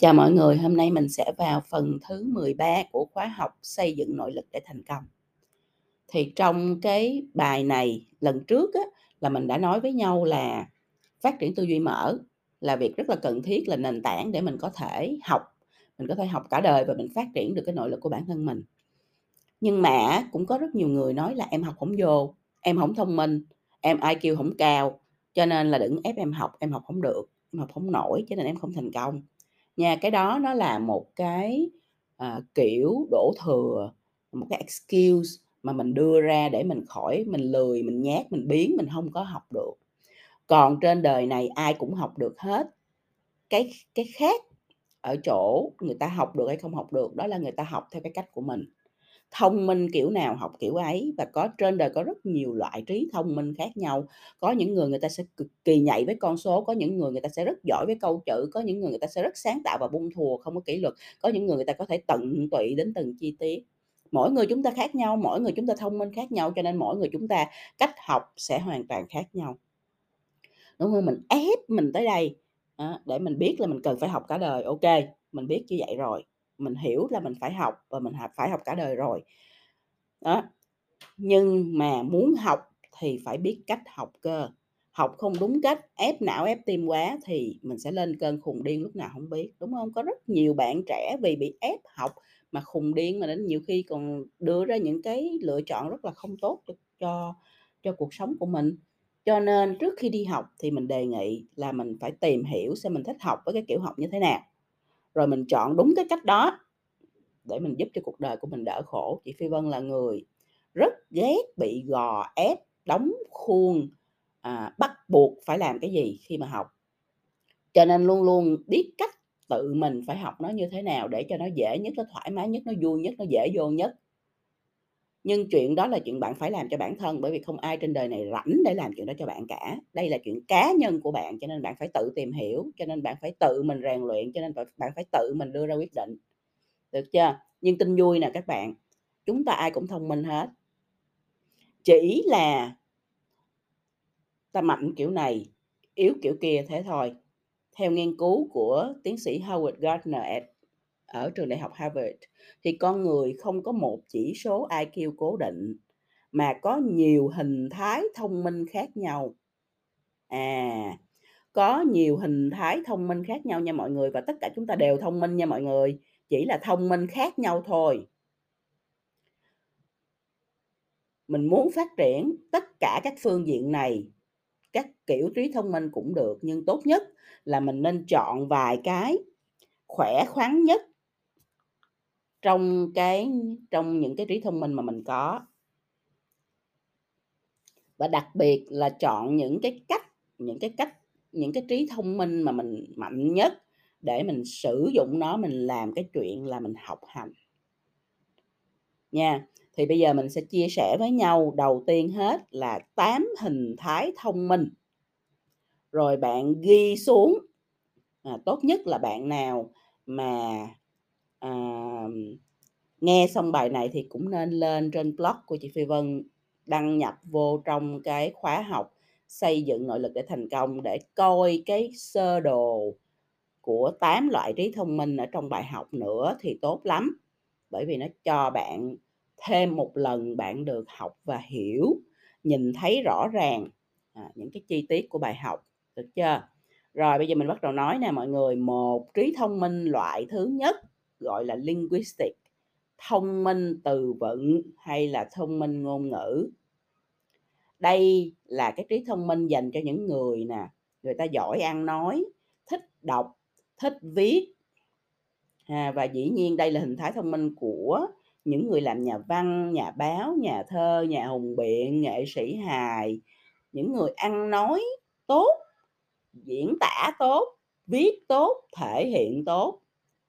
Chào mọi người, hôm nay mình sẽ vào phần thứ 13 của khóa học xây dựng nội lực để thành công. Thì trong cái bài này lần trước á, là mình đã nói với nhau là phát triển tư duy mở là việc rất là cần thiết là nền tảng để mình có thể học, mình có thể học cả đời và mình phát triển được cái nội lực của bản thân mình. Nhưng mà cũng có rất nhiều người nói là em học không vô, em không thông minh, em IQ không cao, cho nên là đừng ép em học, em học không được, em học không nổi cho nên em không thành công nha cái đó nó là một cái uh, kiểu đổ thừa một cái excuse mà mình đưa ra để mình khỏi mình lười mình nhát mình biến mình không có học được. Còn trên đời này ai cũng học được hết. Cái cái khác ở chỗ người ta học được hay không học được đó là người ta học theo cái cách của mình thông minh kiểu nào học kiểu ấy. Và có, trên đời có rất nhiều loại trí thông minh khác nhau. Có những người người ta sẽ cực kỳ nhạy với con số, có những người người ta sẽ rất giỏi với câu chữ, có những người người ta sẽ rất sáng tạo và bung thùa, không có kỷ luật. Có những người người ta có thể tận tụy đến từng chi tiết. Mỗi người chúng ta khác nhau, mỗi người chúng ta thông minh khác nhau, cho nên mỗi người chúng ta cách học sẽ hoàn toàn khác nhau. Đúng không? Mình ép mình tới đây. Để mình biết là mình cần phải học cả đời. Ok, mình biết như vậy rồi mình hiểu là mình phải học và mình phải học cả đời rồi. Đó, nhưng mà muốn học thì phải biết cách học cơ. Học không đúng cách, ép não, ép tim quá thì mình sẽ lên cơn khùng điên lúc nào không biết, đúng không? Có rất nhiều bạn trẻ vì bị ép học mà khùng điên mà đến nhiều khi còn đưa ra những cái lựa chọn rất là không tốt cho cho cuộc sống của mình. Cho nên trước khi đi học thì mình đề nghị là mình phải tìm hiểu xem mình thích học với cái kiểu học như thế nào rồi mình chọn đúng cái cách đó để mình giúp cho cuộc đời của mình đỡ khổ. Chị phi vân là người rất ghét bị gò ép đóng khuôn à, bắt buộc phải làm cái gì khi mà học. Cho nên luôn luôn biết cách tự mình phải học nó như thế nào để cho nó dễ nhất nó thoải mái nhất nó vui nhất nó dễ vô nhất nhưng chuyện đó là chuyện bạn phải làm cho bản thân, bởi vì không ai trên đời này rảnh để làm chuyện đó cho bạn cả. Đây là chuyện cá nhân của bạn, cho nên bạn phải tự tìm hiểu, cho nên bạn phải tự mình rèn luyện, cho nên bạn phải tự mình đưa ra quyết định. Được chưa? Nhưng tin vui nè các bạn, chúng ta ai cũng thông minh hết. Chỉ là ta mạnh kiểu này, yếu kiểu kia thế thôi. Theo nghiên cứu của tiến sĩ Howard Gardner ở trường đại học Harvard thì con người không có một chỉ số IQ cố định mà có nhiều hình thái thông minh khác nhau. À, có nhiều hình thái thông minh khác nhau nha mọi người và tất cả chúng ta đều thông minh nha mọi người, chỉ là thông minh khác nhau thôi. Mình muốn phát triển tất cả các phương diện này, các kiểu trí thông minh cũng được nhưng tốt nhất là mình nên chọn vài cái khỏe khoắn nhất trong cái trong những cái trí thông minh mà mình có. Và đặc biệt là chọn những cái cách những cái cách những cái trí thông minh mà mình mạnh nhất để mình sử dụng nó mình làm cái chuyện là mình học hành. Nha. Thì bây giờ mình sẽ chia sẻ với nhau đầu tiên hết là 8 hình thái thông minh. Rồi bạn ghi xuống à, tốt nhất là bạn nào mà à, nghe xong bài này thì cũng nên lên trên blog của chị Phi Vân đăng nhập vô trong cái khóa học xây dựng nội lực để thành công để coi cái sơ đồ của 8 loại trí thông minh ở trong bài học nữa thì tốt lắm. Bởi vì nó cho bạn thêm một lần bạn được học và hiểu nhìn thấy rõ ràng à, những cái chi tiết của bài học được chưa? Rồi bây giờ mình bắt đầu nói nè mọi người một trí thông minh loại thứ nhất gọi là linguistic thông minh từ vựng hay là thông minh ngôn ngữ. Đây là cái trí thông minh dành cho những người nè người ta giỏi ăn nói thích đọc thích viết. À, và dĩ nhiên đây là hình thái thông minh của những người làm nhà văn nhà báo nhà thơ nhà hùng biện nghệ sĩ hài. Những người ăn nói tốt diễn tả tốt viết tốt thể hiện tốt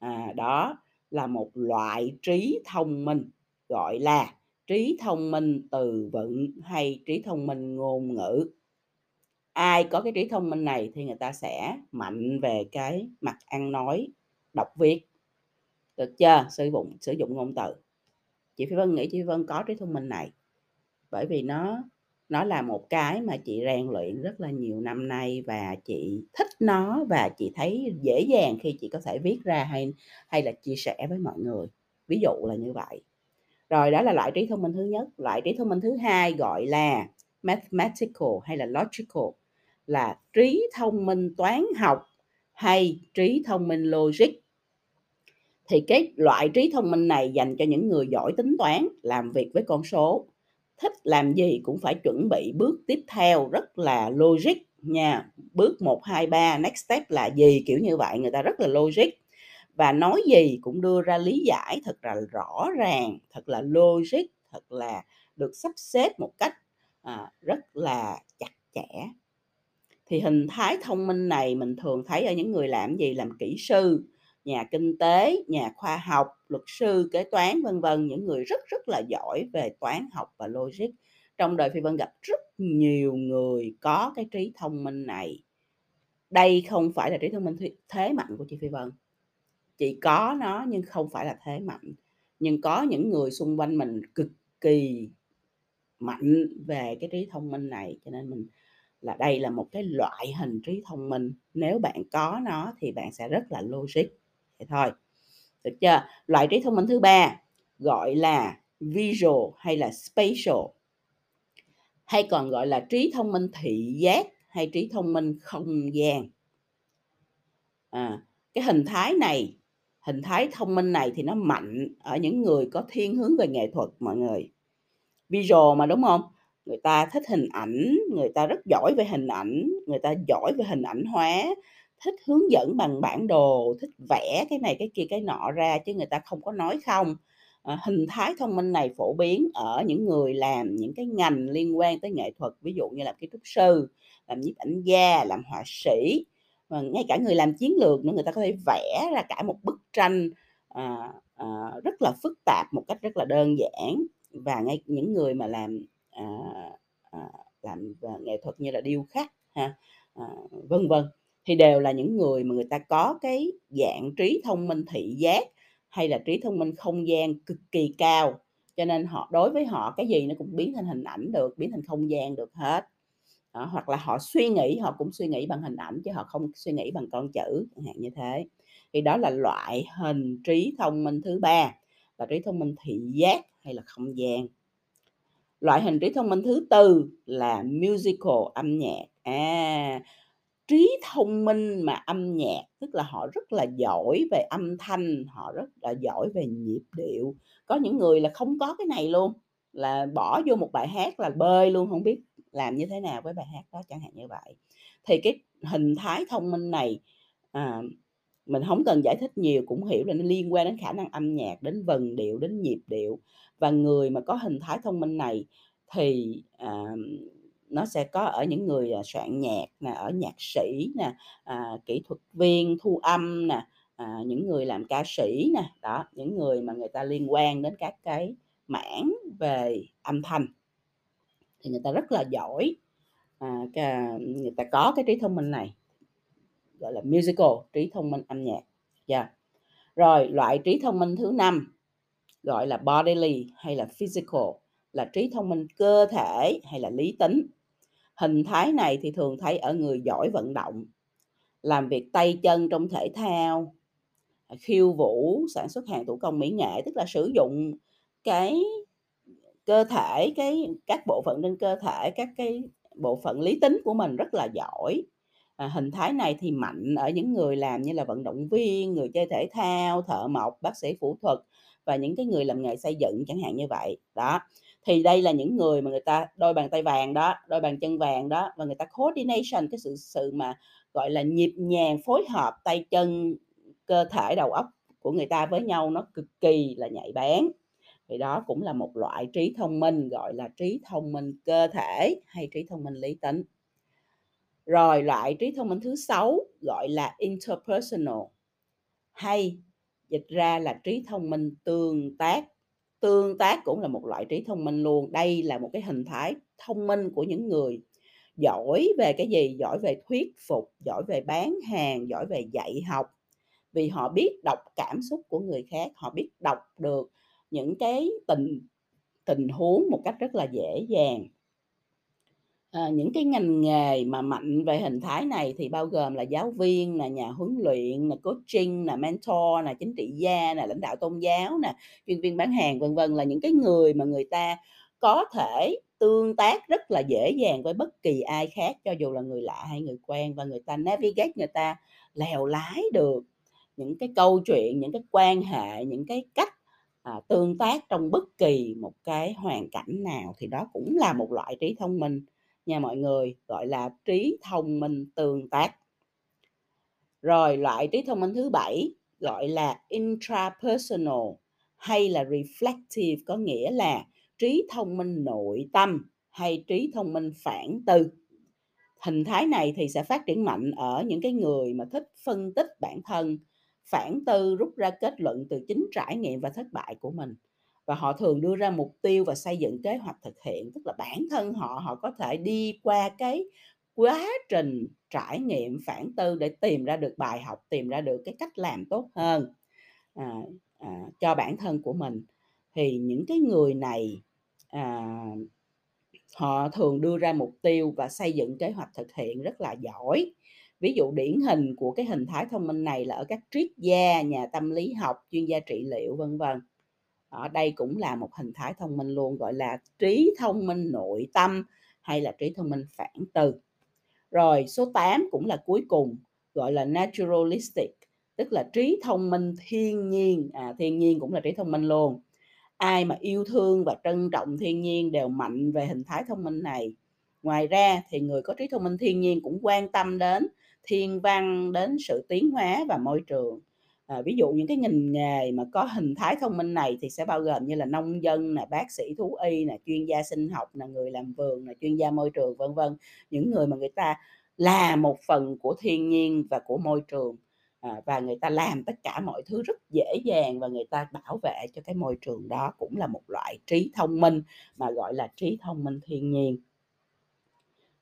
à đó là một loại trí thông minh, gọi là trí thông minh từ vựng hay trí thông minh ngôn ngữ. Ai có cái trí thông minh này thì người ta sẽ mạnh về cái mặt ăn nói, đọc viết. Được chưa? Sử dụng sử dụng ngôn từ. Chị phi vân nghĩ chị phi vân có trí thông minh này, bởi vì nó nó là một cái mà chị rèn luyện rất là nhiều năm nay và chị thích nó và chị thấy dễ dàng khi chị có thể viết ra hay hay là chia sẻ với mọi người. Ví dụ là như vậy. Rồi đó là loại trí thông minh thứ nhất. Loại trí thông minh thứ hai gọi là mathematical hay là logical, là trí thông minh toán học hay trí thông minh logic thì cái loại trí thông minh này dành cho những người giỏi tính toán làm việc với con số thích làm gì cũng phải chuẩn bị bước tiếp theo rất là logic nha. Bước 1 2 3 next step là gì kiểu như vậy người ta rất là logic. Và nói gì cũng đưa ra lý giải thật là rõ ràng thật là logic thật là được sắp xếp một cách à, rất là chặt chẽ. Thì hình thái thông minh này mình thường thấy ở những người làm gì? Làm kỹ sư nhà kinh tế, nhà khoa học, luật sư, kế toán, vân vân, những người rất rất là giỏi về toán học và logic. Trong đời phi vân gặp rất nhiều người có cái trí thông minh này. Đây không phải là trí thông minh thế mạnh của chị phi vân. Chị có nó nhưng không phải là thế mạnh. Nhưng có những người xung quanh mình cực kỳ mạnh về cái trí thông minh này, cho nên mình là đây là một cái loại hình trí thông minh. Nếu bạn có nó thì bạn sẽ rất là logic thế thôi. Được chưa? Loại trí thông minh thứ ba gọi là visual hay là spatial hay còn gọi là trí thông minh thị giác hay trí thông minh không gian. À, cái hình thái này hình thái thông minh này thì nó mạnh ở những người có thiên hướng về nghệ thuật mọi người. Visual mà đúng không? Người ta thích hình ảnh người ta rất giỏi về hình ảnh người ta giỏi về hình ảnh hóa thích hướng dẫn bằng bản đồ thích vẽ cái này cái kia cái nọ ra chứ người ta không có nói không. À, hình thái thông minh này phổ biến ở những người làm những cái ngành liên quan tới nghệ thuật ví dụ như làm kiến trúc sư làm nhiếp ảnh gia làm họa sĩ và ngay cả người làm chiến lược nữa người ta có thể vẽ ra cả một bức tranh à, à, rất là phức tạp một cách rất là đơn giản. Và ngay những người mà làm à, à, làm nghệ thuật như là điêu khắc ha à, vân vân thì đều là những người mà người ta có cái dạng trí thông minh thị giác hay là trí thông minh không gian cực kỳ cao. Cho nên họ đối với họ cái gì nó cũng biến thành hình ảnh được biến thành không gian được hết. Đó, hoặc là họ suy nghĩ họ cũng suy nghĩ bằng hình ảnh chứ họ không suy nghĩ bằng con chữ chẳng hạn như thế. Thì đó là loại hình trí thông minh thứ ba là trí thông minh thị giác hay là không gian. Loại hình trí thông minh thứ tư là musical âm nhạc. À trí thông minh mà âm nhạc tức là họ rất là giỏi về âm thanh họ rất là giỏi về nhịp điệu. Có những người là không có cái này luôn là bỏ vô một bài hát là bơi luôn không biết làm như thế nào với bài hát đó chẳng hạn như vậy. Thì cái hình thái thông minh này à, mình không cần giải thích nhiều cũng hiểu là nó liên quan đến khả năng âm nhạc đến vần điệu đến nhịp điệu. Và người mà có hình thái thông minh này thì à, nó sẽ có ở những người à, soạn nhạc nè ở nhạc sĩ nè à, kỹ thuật viên thu âm nè à, những người làm ca sĩ nè đó những người mà người ta liên quan đến các cái mảng về âm thanh thì người ta rất là giỏi à, người ta có cái trí thông minh này gọi là musical trí thông minh âm nhạc yeah. Rồi loại trí thông minh thứ năm gọi là bodily hay là physical là trí thông minh cơ thể hay là lý tính hình thái này thì thường thấy ở người giỏi vận động làm việc tay chân trong thể thao khiêu vũ sản xuất hàng thủ công mỹ nghệ tức là sử dụng cái cơ thể cái các bộ phận trên cơ thể các cái bộ phận lý tính của mình rất là giỏi. À, hình thái này thì mạnh ở những người làm như là vận động viên người chơi thể thao thợ mộc bác sĩ phẫu thuật và những cái người làm nghề xây dựng chẳng hạn như vậy. Đó thì đây là những người mà người ta đôi bàn tay vàng đó, đôi bàn chân vàng đó, và người ta coordination, cái sự sự mà, gọi là, nhịp nhàng, phối hợp tay chân, cơ thể, đầu óc của người ta với nhau nó cực kỳ là nhạy bén. Thì đó cũng là một loại trí thông minh, gọi là trí thông minh cơ thể hay trí thông minh lý tính. Rồi loại trí thông minh thứ sáu gọi là interpersonal, hay dịch ra là trí thông minh tương tác tương tác cũng là một loại trí thông minh luôn. Đây là một cái hình thái thông minh của những người giỏi về cái gì? Giỏi về thuyết phục, giỏi về bán hàng, giỏi về dạy học. Vì họ biết đọc cảm xúc của người khác, họ biết đọc được những cái tình tình huống một cách rất là dễ dàng. Ờ, những cái ngành nghề mà mạnh về hình thái này thì bao gồm là giáo viên nè, nhà huấn luyện nè, coaching nè, mentor nè, chính trị gia nè, lãnh đạo tôn giáo nè, chuyên viên bán hàng, vân vân, là những cái người mà người ta có thể tương tác rất là dễ dàng với bất kỳ ai khác, cho dù là người lạ hay người quen và người ta navigate, người ta lèo lái được những cái câu chuyện, những cái quan hệ, những cái cách, à, tương tác trong bất kỳ một cái hoàn cảnh nào. Thì đó cũng là một loại trí thông minh nha mọi người, gọi là trí thông minh tương tác. Rồi loại trí thông minh thứ bảy gọi là intrapersonal hay là reflective có nghĩa là trí thông minh nội tâm hay trí thông minh phản tư. Hình thái này thì sẽ phát triển mạnh ở những cái người mà thích phân tích bản thân, phản tư rút ra kết luận từ chính trải nghiệm và thất bại của mình và họ thường đưa ra mục tiêu và xây dựng kế hoạch thực hiện tức là bản thân họ họ có thể đi qua cái quá trình trải nghiệm phản tư để tìm ra được bài học tìm ra được cái cách làm tốt hơn à, à, cho bản thân của mình. Thì những cái người này à, họ thường đưa ra mục tiêu và xây dựng kế hoạch thực hiện rất là giỏi. Ví dụ điển hình của cái hình thái thông minh này là ở các triết gia nhà tâm lý học chuyên gia trị liệu vân vân ở đây cũng là một hình thái thông minh luôn gọi là trí thông minh nội tâm hay là trí thông minh phản từ. Rồi số 8 cũng là cuối cùng gọi là naturalistic tức là trí thông minh thiên nhiên. À, thiên nhiên cũng là trí thông minh luôn. Ai mà yêu thương và trân trọng thiên nhiên đều mạnh về hình thái thông minh này. Ngoài ra thì người có trí thông minh thiên nhiên cũng quan tâm đến thiên văn đến sự tiến hóa và môi trường à, ví dụ những cái ngành nghề mà có hình thái thông minh này thì sẽ bao gồm như là nông dân nè bác sĩ thú y nè chuyên gia sinh học nè người làm vườn nè chuyên gia môi trường vân vân. Những người mà người ta là một phần của thiên nhiên và của môi trường à, và người ta làm tất cả mọi thứ rất dễ dàng và người ta bảo vệ cho cái môi trường đó cũng là một loại trí thông minh mà gọi là trí thông minh thiên nhiên.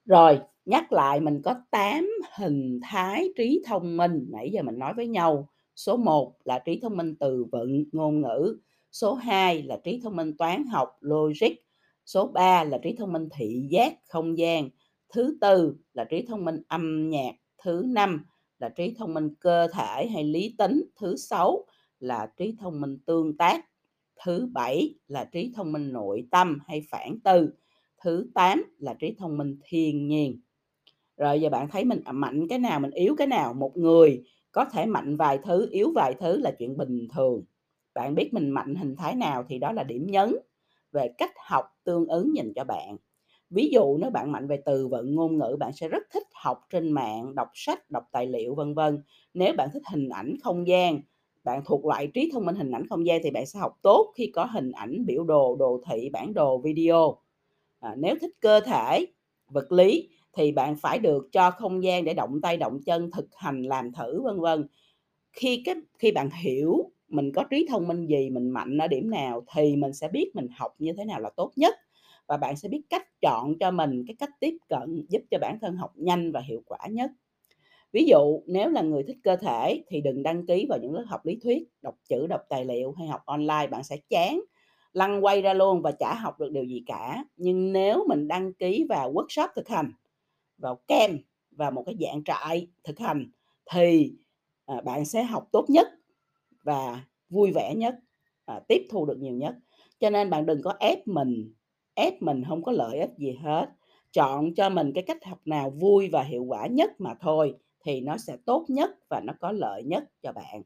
Rồi nhắc lại mình có 8 hình thái trí thông minh nãy giờ mình nói với nhau. Số 1 là trí thông minh từ vựng, ngôn ngữ. Số 2 là trí thông minh toán học, logic. Số 3 là trí thông minh thị giác, không gian. Thứ tư là trí thông minh âm nhạc. Thứ năm là trí thông minh cơ thể hay lý tính. Thứ sáu là trí thông minh tương tác. Thứ bảy là trí thông minh nội tâm hay phản tư. Thứ tám là trí thông minh thiên nhiên. Rồi giờ bạn thấy mình à, mạnh cái nào, mình yếu cái nào. Một người có thể mạnh vài thứ, yếu vài thứ là chuyện bình thường. Bạn biết mình mạnh hình thái nào thì đó là điểm nhấn về cách học tương ứng dành cho bạn. Ví dụ nếu bạn mạnh về từ vựng ngôn ngữ, bạn sẽ rất thích học trên mạng, đọc sách, đọc tài liệu vân vân. Nếu bạn thích hình ảnh không gian, bạn thuộc loại trí thông minh hình ảnh không gian thì bạn sẽ học tốt khi có hình ảnh, biểu đồ, đồ thị, bản đồ, video. À, nếu thích cơ thể, vật lý thì bạn phải được cho không gian để động tay động chân, thực hành làm thử, vân vân. Khi cái, khi bạn hiểu mình có trí thông minh gì, mình mạnh ở điểm nào thì mình sẽ biết mình học như thế nào là tốt nhất. Và bạn sẽ biết cách chọn cho mình cái cách tiếp cận giúp cho bản thân học nhanh và hiệu quả nhất. Ví dụ, nếu là người thích cơ thể thì đừng đăng ký vào những lớp học lý thuyết, đọc chữ, đọc tài liệu hay học online, bạn sẽ chán, lăn quay ra luôn và chả học được điều gì cả. Nhưng nếu mình đăng ký vào workshop thực hành vào kem và một cái dạng trại thực hành thì à, bạn sẽ học tốt nhất và vui vẻ nhất à, tiếp thu được nhiều nhất. Cho nên bạn đừng có ép mình ép mình không có lợi ích gì hết. Chọn cho mình cái cách học nào vui và hiệu quả nhất mà thôi thì nó sẽ tốt nhất và nó có lợi nhất cho bạn.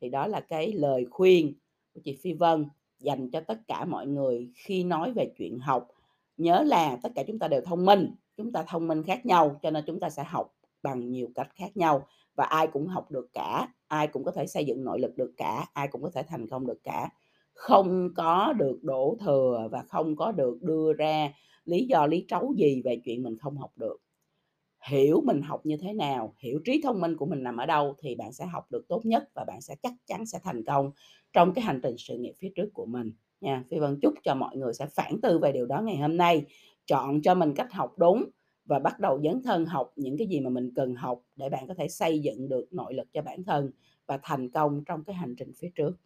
Thì đó là cái lời khuyên của chị Phi Vân dành cho tất cả mọi người khi nói về chuyện học. Nhớ là tất cả chúng ta đều thông minh chúng ta thông minh khác nhau, cho nên chúng ta sẽ học bằng nhiều cách khác nhau và ai cũng học được cả, ai cũng có thể xây dựng nội lực được cả, ai cũng có thể thành công được cả. Không có được đổ thừa và không có được đưa ra lý do, lý trấu gì về chuyện mình không học được. Hiểu mình học như thế nào, hiểu trí thông minh của mình nằm ở đâu thì bạn sẽ học được tốt nhất và bạn sẽ chắc chắn sẽ thành công trong cái hành trình sự nghiệp phía trước của mình nha. Phi vân chúc cho mọi người sẽ phản tư về điều đó ngày hôm nay chọn cho mình cách học đúng và bắt đầu dấn thân học những cái gì mà mình cần học để bạn có thể xây dựng được nội lực cho bản thân và thành công trong cái hành trình phía trước.